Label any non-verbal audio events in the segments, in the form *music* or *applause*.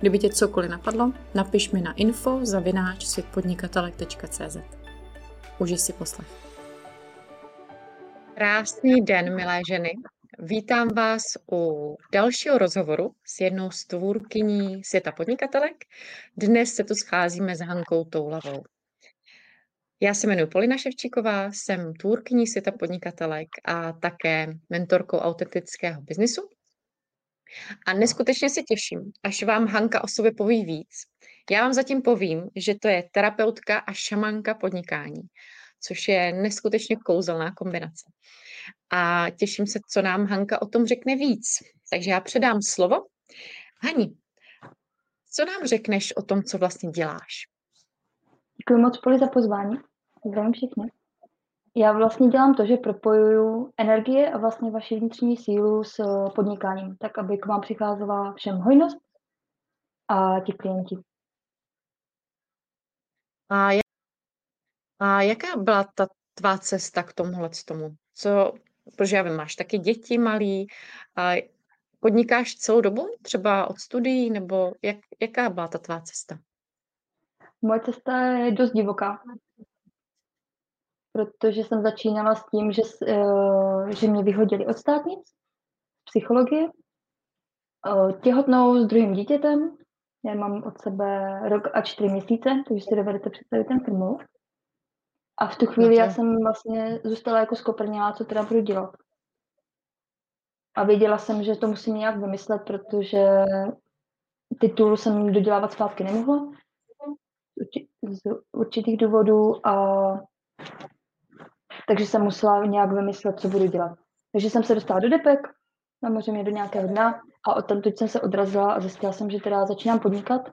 Kdyby tě cokoliv napadlo, napiš mi na info zavináč světpodnikatelek.cz. Užij si poslech. Krásný den, milé ženy. Vítám vás u dalšího rozhovoru s jednou z tvůrkyní světa podnikatelek. Dnes se tu scházíme s Hankou Toulavou. Já se jmenuji Polina Ševčíková, jsem tvůrkyní světa podnikatelek a také mentorkou autentického biznisu. A neskutečně se těším, až vám Hanka o sobě poví víc. Já vám zatím povím, že to je terapeutka a šamanka podnikání, což je neskutečně kouzelná kombinace. A těším se, co nám Hanka o tom řekne víc. Takže já předám slovo. Hani, co nám řekneš o tom, co vlastně děláš? Děkuji moc, Poli, za pozvání. Zdravím všechny. Já vlastně dělám to, že propojuju energie a vlastně vaši vnitřní sílu s podnikáním, tak aby k vám přicházela všem hojnost a ti klienti. A, jak, a jaká byla ta tvá cesta k tomuhle tomu? Co, protože já vím, máš taky děti malý a podnikáš celou dobu, třeba od studií, nebo jak, jaká byla ta tvá cesta? Moje cesta je dost divoká protože jsem začínala s tím, že, eh, že mě vyhodili od státnic, psychologie, eh, těhotnou s druhým dítětem, já mám od sebe rok a čtyři měsíce, takže si dovedete představit ten film. A v tu chvíli já jsem vlastně zůstala jako skoprnělá, co teda budu dělat. A věděla jsem, že to musím nějak vymyslet, protože titul jsem dodělávat zpátky nemohla z určitých důvodů a takže jsem musela nějak vymyslet, co budu dělat. Takže jsem se dostala do depek, samozřejmě do nějakého dna a od tam jsem se odrazila a zjistila jsem, že teda začínám podnikat.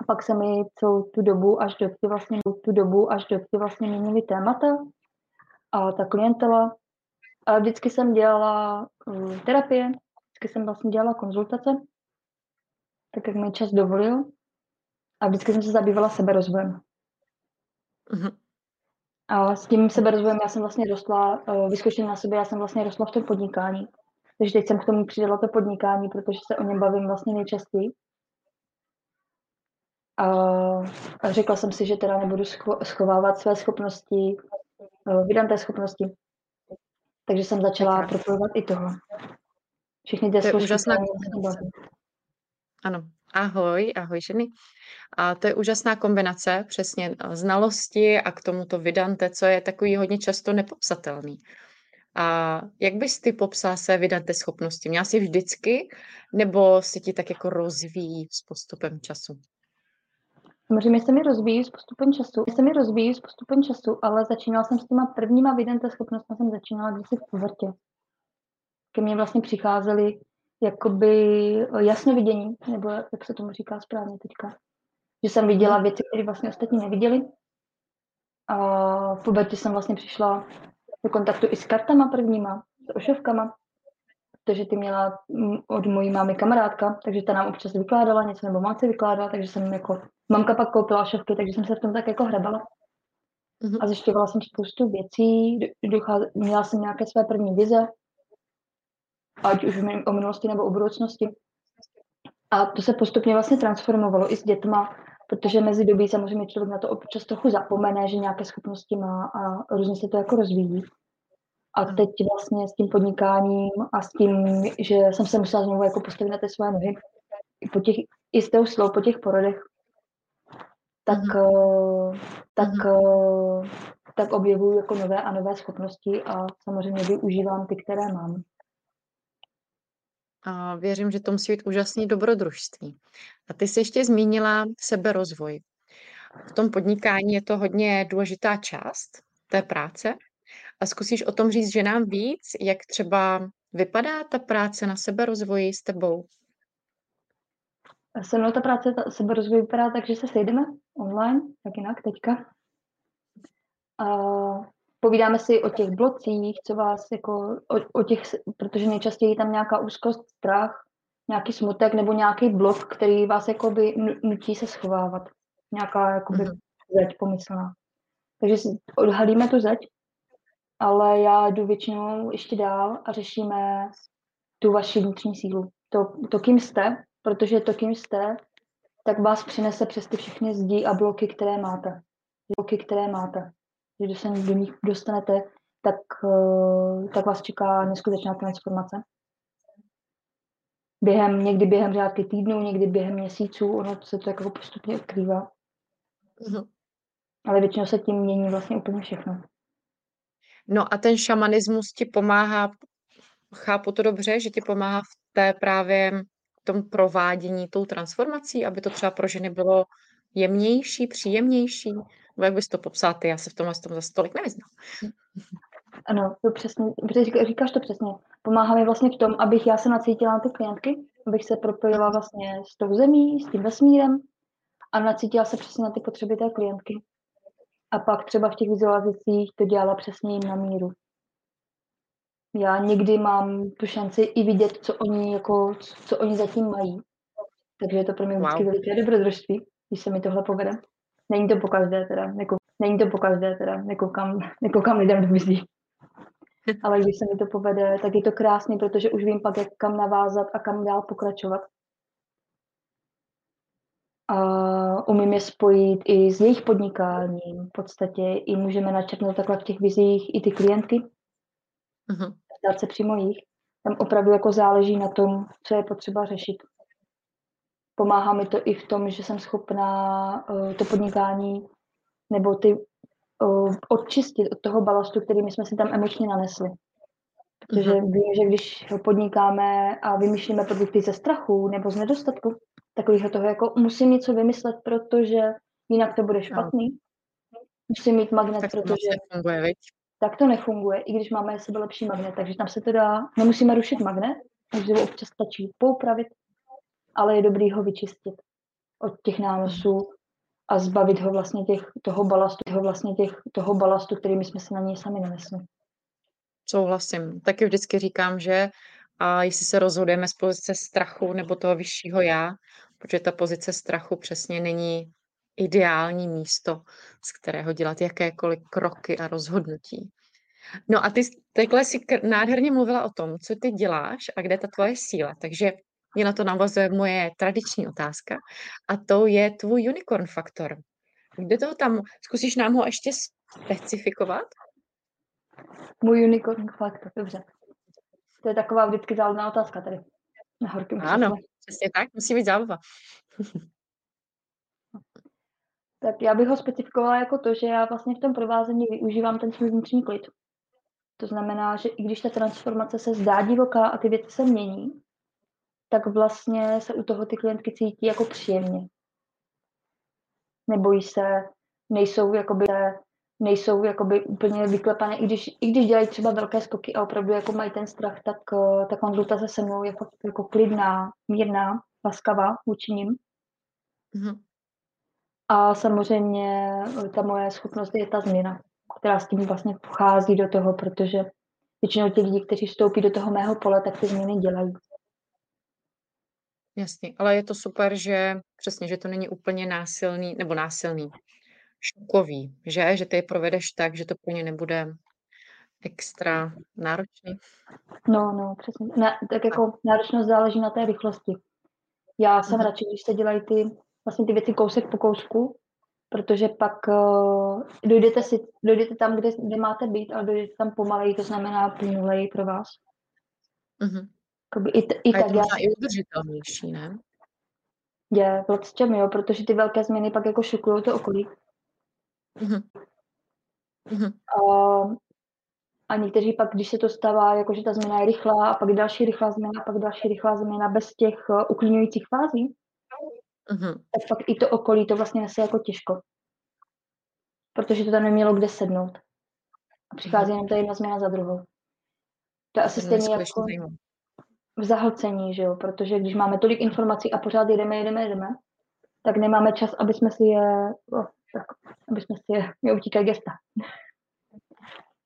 A pak se mi celou tu dobu až do vlastně tu dobu až do vlastně měnily témata a ta klientela. A vždycky jsem dělala uh, terapie, vždycky jsem vlastně dělala konzultace, tak jak mi čas dovolil. A vždycky jsem se zabývala seberozvojem. Mm-hmm. A s tím seberozvojem já jsem vlastně rostla, uh, vyzkoušela na sebe, já jsem vlastně rostla v tom podnikání. Takže teď jsem k tomu přidala to podnikání, protože se o něm bavím vlastně nejčastěji. A, řekla jsem si, že teda nebudu scho- schovávat své schopnosti, uh, vydám té schopnosti. Takže jsem začala propojovat i toho. Všechny ty to je úžasná Ano. Ahoj, ahoj ženy. A to je úžasná kombinace, přesně eh, znalosti a k tomuto vydante, co je takový hodně často nepopsatelný. A jak bys ty popsala své vydante schopnosti? Měla jsi vždycky, nebo se ti tak jako rozvíjí s postupem času? Samozřejmě se mi rozvíjí s postupem času. Se mi rozvíjí s postupem času, ale začínala jsem s těma prvníma vydante schopnostmi, jsem začínala když v povrtě. Ke mně vlastně přicházely jakoby jasné vidění, nebo jak se tomu říká správně teďka že jsem viděla věci, které vlastně ostatní neviděli. A v pubertě jsem vlastně přišla do kontaktu i s kartama prvníma, s ošovkama, protože ty měla od mojí mámy kamarádka, takže ta nám občas vykládala něco, nebo máce vykládala, takže jsem jako, mamka pak koupila ošovky, takže jsem se v tom tak jako hrebala. Mm-hmm. A zjišťovala jsem spoustu věcí, měla jsem nějaké své první vize, ať už o minulosti nebo o budoucnosti. A to se postupně vlastně transformovalo i s dětma, protože mezi dobí samozřejmě člověk na to občas trochu zapomene, že nějaké schopnosti má a různě se to jako rozvíjí. A teď vlastně s tím podnikáním a s tím, že jsem se musela znovu jako postavit na ty své nohy, po těch, i s tou slou po těch porodech, tak, mm-hmm. tak, mm-hmm. tak objevuju jako nové a nové schopnosti a samozřejmě využívám ty, které mám. A věřím, že to musí být úžasný dobrodružství. A ty jsi ještě zmínila seberozvoj. V tom podnikání je to hodně důležitá část té práce. A zkusíš o tom říct, že nám víc, jak třeba vypadá ta práce na seberozvoji s tebou? Se mnou ta práce, ta seberozvoj vypadá tak, že se sejdeme online, tak jinak teďka. A povídáme si o těch blocích, co vás jako, o, o těch, protože nejčastěji je tam nějaká úzkost, strach, nějaký smutek nebo nějaký blok, který vás jakoby nutí se schovávat. Nějaká jakoby mm-hmm. zeď pomyslná. Takže odhalíme tu zeď, ale já jdu většinou ještě dál a řešíme tu vaši vnitřní sílu. To, to kým jste, protože to, kým jste, tak vás přinese přes ty všechny zdi a bloky, které máte. Bloky, které máte. Když se do nich dostanete, tak, eh, tak vás čeká neskutečná transformace. Během, někdy během řádky týdnů, někdy během měsíců, ono se to jako postupně odkrývá. Mm-hmm. Ale většinou se tím mění vlastně úplně všechno. No a ten šamanismus ti pomáhá, chápu to dobře, že ti pomáhá v té právě tom provádění tou transformací, aby to třeba pro ženy bylo jemnější, příjemnější? Nebo jak bys to popsal ty? Já se v tomhle tom za stolik nevyznám. *laughs* Ano, to přesně, říkáš to přesně. Pomáhá mi vlastně v tom, abych já se nacítila na ty klientky, abych se propojila vlastně s tou zemí, s tím vesmírem a nacítila se přesně na ty potřeby té klientky. A pak třeba v těch vizualizacích to dělala přesně jim na míru. Já někdy mám tu šanci i vidět, co oni, jako, co oni zatím mají. Takže je to pro mě vždycky wow. veliké dobrodružství, když se mi tohle povede. Není to pokaždé teda, nekou, není to pokaždé teda, nekoukám, nekoukám lidem do vizí. Ale když se mi to povede, tak je to krásný, protože už vím pak, jak kam navázat a kam dál pokračovat. A umím je spojit i s jejich podnikáním. V podstatě i můžeme načrtnout takhle v těch vizích i ty klientky. Uh-huh. Dát se přímo jich. Tam opravdu jako záleží na tom, co je potřeba řešit. Pomáhá mi to i v tom, že jsem schopná uh, to podnikání nebo ty uh, odčistit od toho balastu, který my jsme si tam emočně nanesli. Protože mm-hmm. vím, že když podnikáme a vymýšlíme produkty ze strachu nebo z nedostatku, takového toho, jako musím něco vymyslet, protože jinak to bude no. špatný. No. Musím mít magnet, tak protože... Nefunguje, viď? Tak to nefunguje, i když máme sebe lepší magnet, takže tam se to dá, nemusíme rušit magnet, takže občas stačí poupravit, ale je dobrý ho vyčistit od těch nánosů a zbavit ho vlastně těch, toho balastu, toho vlastně těch, toho balastu, který my jsme se na něj sami nanesli. Souhlasím. Taky vždycky říkám, že a jestli se rozhodujeme z pozice strachu nebo toho vyššího já, protože ta pozice strachu přesně není ideální místo, z kterého dělat jakékoliv kroky a rozhodnutí. No a ty takhle si nádherně mluvila o tom, co ty děláš a kde je ta tvoje síla. Takže mě na to navazuje moje tradiční otázka a to je tvůj unicorn faktor. Kde toho tam, zkusíš nám ho ještě specifikovat? Můj unicorn faktor, dobře. To je taková vždycky závodná otázka tady. Na horkým ano, přesně tak, musí být zábava. *laughs* tak já bych ho specifikovala jako to, že já vlastně v tom provázení využívám ten svůj vnitřní klid. To znamená, že i když ta transformace se zdá divoká a ty věci se mění, tak vlastně se u toho ty klientky cítí jako příjemně. Nebojí se, nejsou jakoby, nejsou jakoby úplně vyklepané, i když, i když dělají třeba velké skoky a opravdu jako mají ten strach, tak, tak Ondluta se se mnou je fakt jako klidná, mírná, laskavá vůči ním. Mm-hmm. A samozřejmě ta moje schopnost je ta změna, která s tím vlastně pochází do toho, protože většinou ti lidi, kteří vstoupí do toho mého pole, tak ty změny dělají. Jasně, ale je to super, že přesně, že to není úplně násilný, nebo násilný, šokový, že? Že ty je provedeš tak, že to pro ně nebude extra náročný. No, no, přesně. Na, tak jako náročnost záleží na té rychlosti. Já jsem mhm. radši, když se dělají ty, vlastně ty věci kousek po kousku, protože pak uh, dojdete, si, dojdete tam, kde, kde máte být, ale dojdete tam pomaleji, to znamená plynuleji pro vás. Mm-hmm. Jakoby i, t- i a tak je to já... i udržitelnější, ne? Je, v čem, jo, protože ty velké změny pak jako šokují to okolí. Mm-hmm. Mm-hmm. A, a někteří pak, když se to stává, jakože ta změna je rychlá a pak další rychlá změna, a pak další rychlá změna bez těch uh, uklidňujících fází, mm-hmm. tak pak i to okolí to vlastně nese jako těžko. Protože to tam nemělo kde sednout. A přichází mm-hmm. jenom ta jedna změna za druhou. To je asi stejně jako... Zajímavé v zahlcení, že jo? protože když máme tolik informací a pořád jedeme, jedeme, jedeme, tak nemáme čas, aby jsme si je, oh, tak, aby jsme si je, mě utíkají gesta,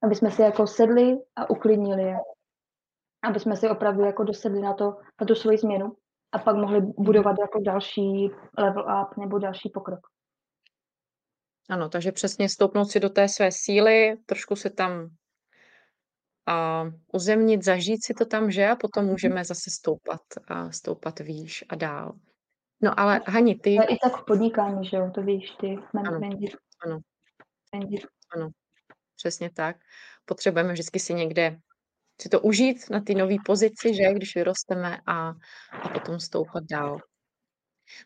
aby jsme si jako sedli a uklidnili je, aby jsme si opravdu jako dosedli na, to, na tu svoji změnu a pak mohli budovat jako další level up nebo další pokrok. Ano, takže přesně stoupnout si do té své síly, trošku se tam a uzemnit, zažít si to tam, že? A potom Mhm. můžeme zase stoupat a stoupat výš a dál. No ale Hani, ty... Je i tak v podnikání, že jo, to víš ty. Ano, ano, ano, přesně tak. Potřebujeme vždycky si někde si to užít na té nové pozici, že, když vyrosteme a, a potom stoupat dál.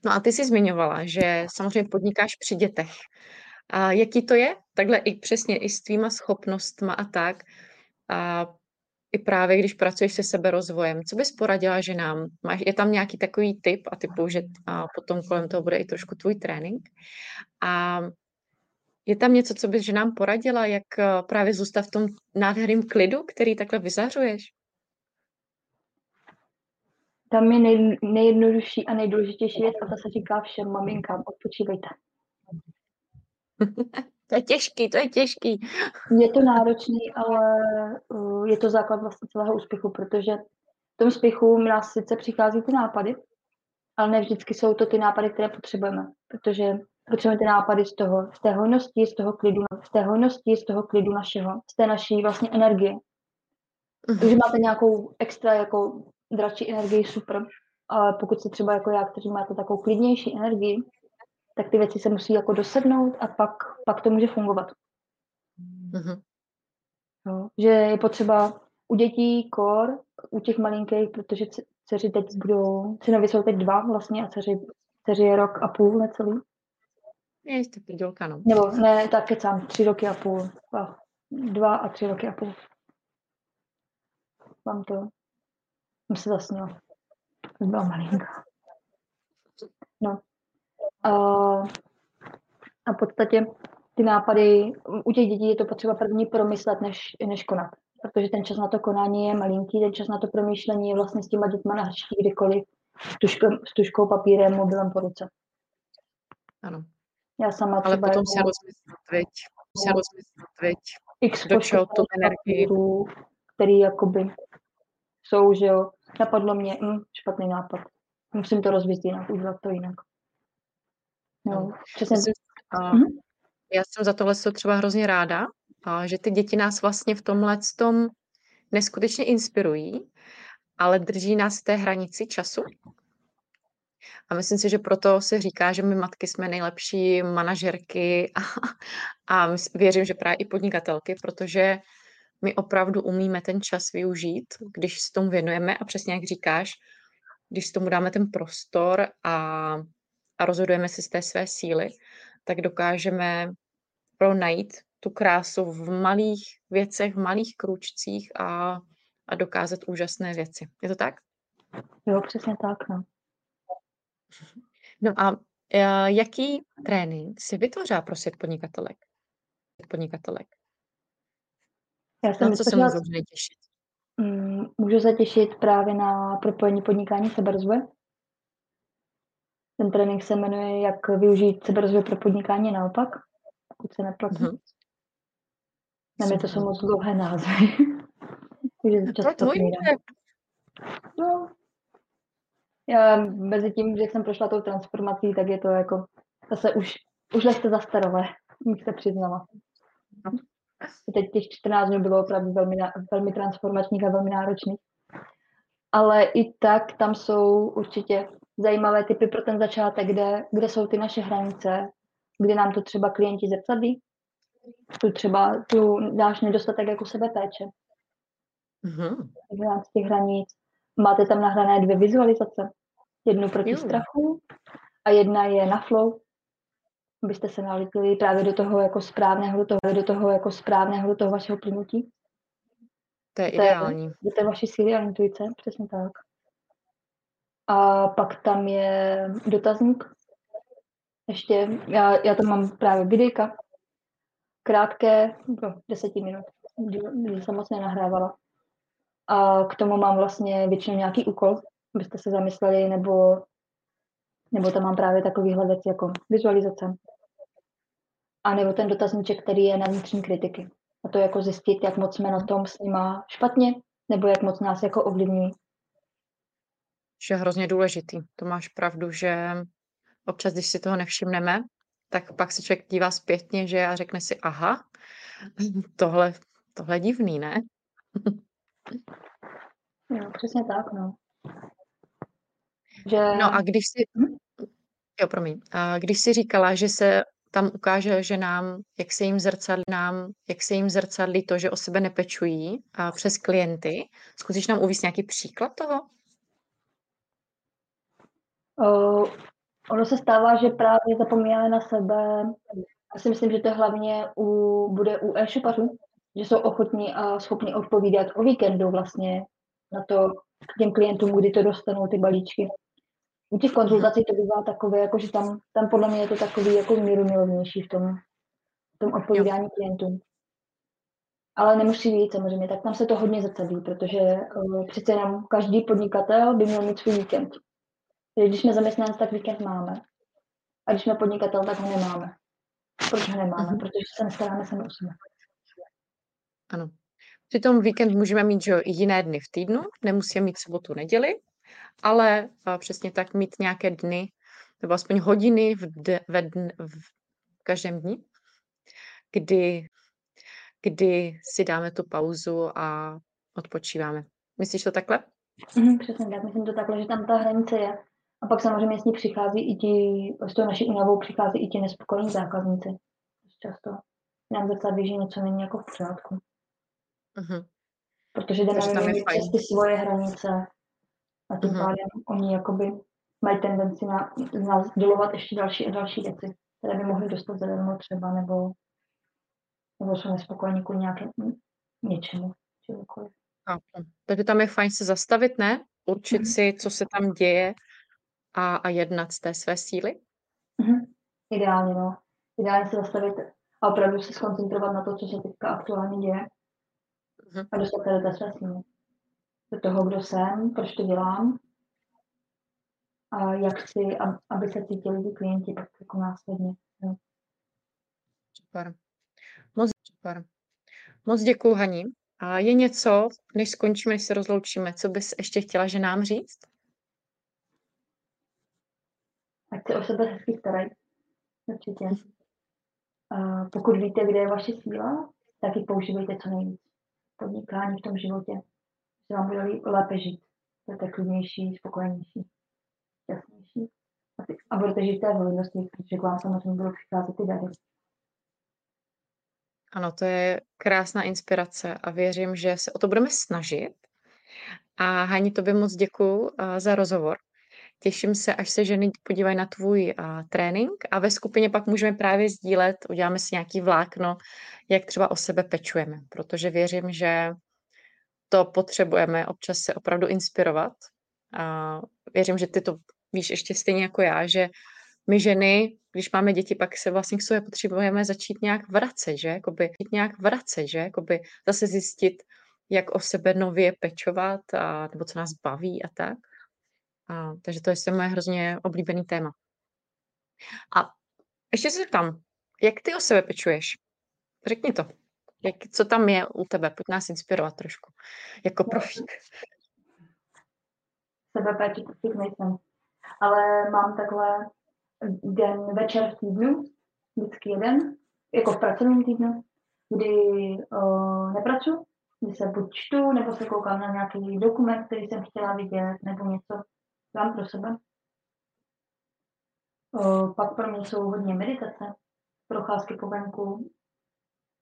No a ty jsi zmiňovala, že samozřejmě podnikáš při dětech. A jaký to je? Takhle i přesně i s tvýma schopnostma a tak. A i právě když pracuješ se seberozvojem, co bys poradila ženám? Máš, je tam nějaký takový tip a typu, že a potom kolem toho bude i trošku tvůj trénink. A je tam něco, co bys ženám poradila, jak eh, právě zůstat v tom nádherném klidu, který takhle vyzařuješ? Tam je nej, nejjednodušší a nejdůležitější věc a to se říká všem maminkám, odpočívejte. *laughs* to je těžký, to je těžký. Je to náročný, ale uh, je to základ vlastně celého úspěchu, protože v tom úspěchu nás sice přichází ty nápady, ale ne vždycky jsou to ty nápady, které potřebujeme, protože potřebujeme ty nápady z toho, z té hojnosti, z toho klidu, z té hojnosti, z toho klidu našeho, z té naší vlastně energie. Mhm. Takže máte nějakou extra jako dračí energii, super. Ale pokud se třeba jako já, kteří máte takovou klidnější energii, tak ty věci se musí jako dosednout a pak, pak to může fungovat. Mhm. No, že je potřeba u dětí kor, u těch malinkých, protože dceři teď budou, synovi jsou teď dva vlastně a dceři, dceři je rok a půl necelý. Je jste prdolka, no. Nebo ne, tak kecám, tři roky a půl. A Dva a tři roky a půl. Mám to. Jsem se zasnila. Byla malinká. No. A, a v podstatě ty nápady, u těch dětí je to potřeba první promyslet, než, než konat. Protože ten čas na to konání je malinký, ten čas na to promýšlení je vlastně s těma dětma na hřišti kdykoliv, s tuškou, s tuškou papírem, mobilem po ruce. Ano. Já sama Ale třeba potom se jako rozmyslet, viď? Se rozmyslet, viď? x do čeho tu energii. který jakoby jsou, že jo, napadlo mě, hm, špatný nápad. Musím to rozvíjet jinak, udělat to jinak. No, přesně. Myslím, a Mhm. já jsem za tohle třeba hrozně ráda, a že ty děti nás vlastně v tomhle tom neskutečně inspirují, ale drží nás v té hranici času. A myslím si, že proto se říká, že my matky jsme nejlepší manažerky *laughs* a, a věřím, že právě i podnikatelky, protože my opravdu umíme ten čas využít, když se tomu věnujeme a přesně jak říkáš, když tomu dáme ten prostor a, a rozhodujeme si z té své síly, tak dokážeme pro najít tu krásu v malých věcech, v malých kručcích a, a dokázat úžasné věci. Je to tak? Jo, přesně tak, no. No a eh, jaký trénink si vytvořila pro svět podnikatelek? podnikatelek? Já jsem Na co se ženy těšit? mm, můžu se těšit právě na propojení podnikání seberozvoje. Ten trénink se jmenuje Jak využít seberozvoj pro podnikání naopak, pokud se nepletu. Mhm. Na mě to jsou moc dlouhé názvy. *laughs* Takže To je často. No. Já mezi tím, že jsem prošla tou transformací, tak je to jako zase už, už ležte za starové, bych se přiznala. Teď těch 14 dnů bylo opravdu velmi, velmi transformačních a velmi náročných. Ale i tak tam jsou určitě zajímavé typy pro ten začátek, kde, kde jsou ty naše hranice, kde nám to třeba klienti zrcadlí, tu třeba tu náš nedostatek jako sebepéče, Mhm. v rámci těch hranic. Máte tam nahrané dvě vizualizace. Jednu proti Jo. strachu a jedna je na flow, abyste se nalitili právě do toho jako správného, do toho, do toho jako správného, do toho vašeho plynutí. To je To je- ideální. Do té vaší síly a intuice, přesně tak. A pak tam je dotazník. Ještě, já, já tam mám právě videjka, krátké, no, deseti minut, kdy jsem moc nenahrávala. a k tomu mám vlastně většinou nějaký úkol, abyste se zamysleli, nebo, nebo tam mám právě takovýhle věci jako vizualizace. A nebo ten dotazníček, který je na vnitřní kritiky. A to jako zjistit, jak moc jsme na tom s nima špatně, nebo jak moc nás jako ovlivňují. Že je hrozně důležitý. To máš pravdu, že občas, když si toho nevšimneme, tak pak se člověk dívá zpětně, že a řekne si, aha, *laughs* tohle, tohle je divný, ne? Jo, přesně tak, no. Že... No a když si, Hm? jo, promiň, a když si říkala, že se tam ukáže, že nám, jak se jim zrcadlí, nám, jak se jim zrcadlí to, že o sebe nepečují a přes klienty, zkusíš nám uvíct nějaký příklad toho? Uh, ono se stává, že právě zapomínáme na sebe. Já si myslím, že to hlavně u, bude u e-shopařů, že jsou ochotní a schopni odpovídat o víkendu vlastně na to k těm klientům, kdy to dostanou ty balíčky. U těch konzultací to bývá takové, jako že tam, tam podle mě je to takový jako míru milovnější v tom, v tom odpovídání jo. klientům. Ale nemusí být samozřejmě, tak tam se to hodně zrcadlí, protože uh, přece jenom každý podnikatel by měl mít svůj víkend. Takže když jsme zaměstnanci, tak víkend máme. A když jsme podnikatel, tak ho nemáme. Proč ho nemáme? Mhm. Protože se nestaráme sami o sebe. Ano. Přitom víkend můžeme mít že, i jiné dny v týdnu, nemusíme mít sobotu, neděli, ale přesně tak mít nějaké dny, nebo aspoň hodiny v, de, ve dn, v každém dni, kdy, kdy si dáme tu pauzu a odpočíváme. Myslíš to takhle? Mhm, přesně tak, myslím to takhle, že tam ta hranice je. A pak samozřejmě s ní přichází i ti, s tou naší únavou přichází i ti nespokojení zákazníci. Často nám zrcadlí, že něco není jako v pořádku. Uh-huh. Protože jdeme přes ty svoje hranice a tím Mhm. pádem oni jakoby mají tendenci na, z nás dolovat ještě další a další věci, které by mohly dostat zadarmo třeba, nebo, nebo jsou nespokojení kvůli nějaké, něčemu, čemukoliv. Takže tam je fajn se zastavit, ne? Určit Mhm. si, co se tam děje a, a jednat z té své síly. Mhm. Ideálně, no. Ideálně se zastavit a opravdu se skoncentrovat na to, co se teďka aktuálně děje Mhm. a dostat se do té své síly. Do toho, kdo jsem, proč to dělám a jak chci, ab- aby se cítili ty klienti tak jako následně. Jo. Super. Moc super. Moc děkuju, Hani. A je něco, než skončíme, než se rozloučíme, co bys ještě chtěla, že nám říct? Ať se o sebe hezky starají. Určitě. A pokud víte, kde je vaše síla, tak ji používejte co nejvíc. Podnikání v tom životě. Se vám bude lépe žít. Budete klidnější, spokojenější, šťastnější. A, budete žít té hojnosti, protože k vám samozřejmě budou přicházet ty dary. Ano, to je krásná inspirace a věřím, že se o to budeme snažit. A Hani, tobě moc děkuju a, za rozhovor. Těším se, až se ženy podívají na tvůj a, trénink a ve skupině pak můžeme právě sdílet, uděláme si nějaký vlákno, jak třeba o sebe pečujeme, protože věřím, že to potřebujeme občas se opravdu inspirovat. A věřím, že ty to víš ještě stejně jako já, že my ženy, když máme děti, pak se vlastně k sobě potřebujeme začít nějak vracet, že? Jakoby, nějak vracet, že? Jakoby zase zjistit, jak o sebe nově pečovat, a, nebo co nás baví a tak. A, takže to je moje hrozně oblíbený téma. A ještě se zeptám, jak ty o sebe pečuješ? Řekni to. Jak, co tam je u tebe? Pojď nás inspirovat trošku. Jako profík. Sebepéči profík nejsem. Ale mám takhle den večer v týdnu, vždycky jeden, jako v pracovním týdnu, kdy uh, nepracuji, kdy se buď čtu, nebo se koukám na nějaký dokument, který jsem chtěla vidět, nebo něco dám pro sebe. Uh, pak pro mě jsou hodně meditace, procházky po venku,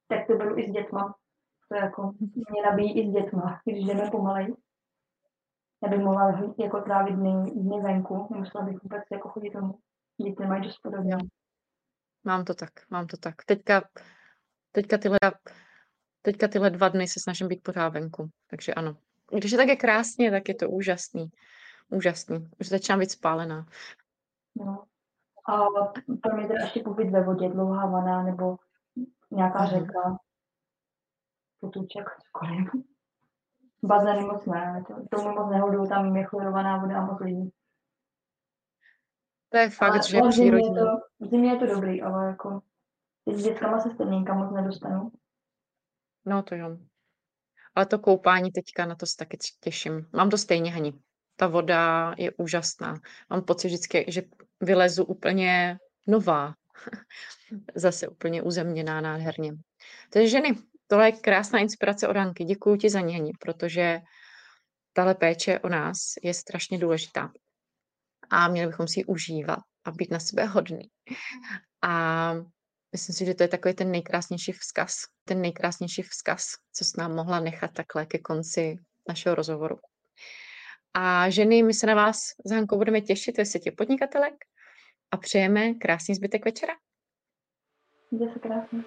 tak to beru i s dětma. To jako mě nabíjí i s dětma, když jdeme pomalej. Já bych mohla jako trávit dny, dny venku, nemusela bych vůbec jako chodit domů. Děti mají dost podobně. Mám to tak, mám to tak. Teďka, teďka, tyhle, teďka tyhle dva dny se snažím být pořád venku, takže ano. Když je tak je krásně, tak je to úžasný. Úžasný. Už začínám být spálená. No. A pro mě teda ještě pobyt ve vodě, dlouhá vana nebo nějaká Mhm. řeka, potůček, cokoliv. bazény moc ne, to, tomu moc nehodu, tam je chlorovaná voda a moc lidí. To je fakt, Ale, že je ale v zimě je, to, v zimě je to dobrý, ale jako s dětskama se stejně nikam moc nedostanu. No to jo. Ale to koupání teďka, na to se taky těším. Mám to stejně, Hani. Ta voda je úžasná. Mám pocit vždycky, že vylezu úplně nová. *laughs* Zase úplně uzemněná nádherně. Takže ženy, tohle je krásná inspirace od Hanky. Děkuji ti za ní, protože tahle péče o nás je strašně důležitá. A měli bychom si ji užívat a být na sebe hodný. A myslím si, že to je takový ten nejkrásnější vzkaz, ten nejkrásnější vzkaz, co s nám mohla nechat takhle ke konci našeho rozhovoru. A ženy, my se na vás s Hankou budeme těšit ve světě podnikatelek a přejeme krásný zbytek večera. Se krásně.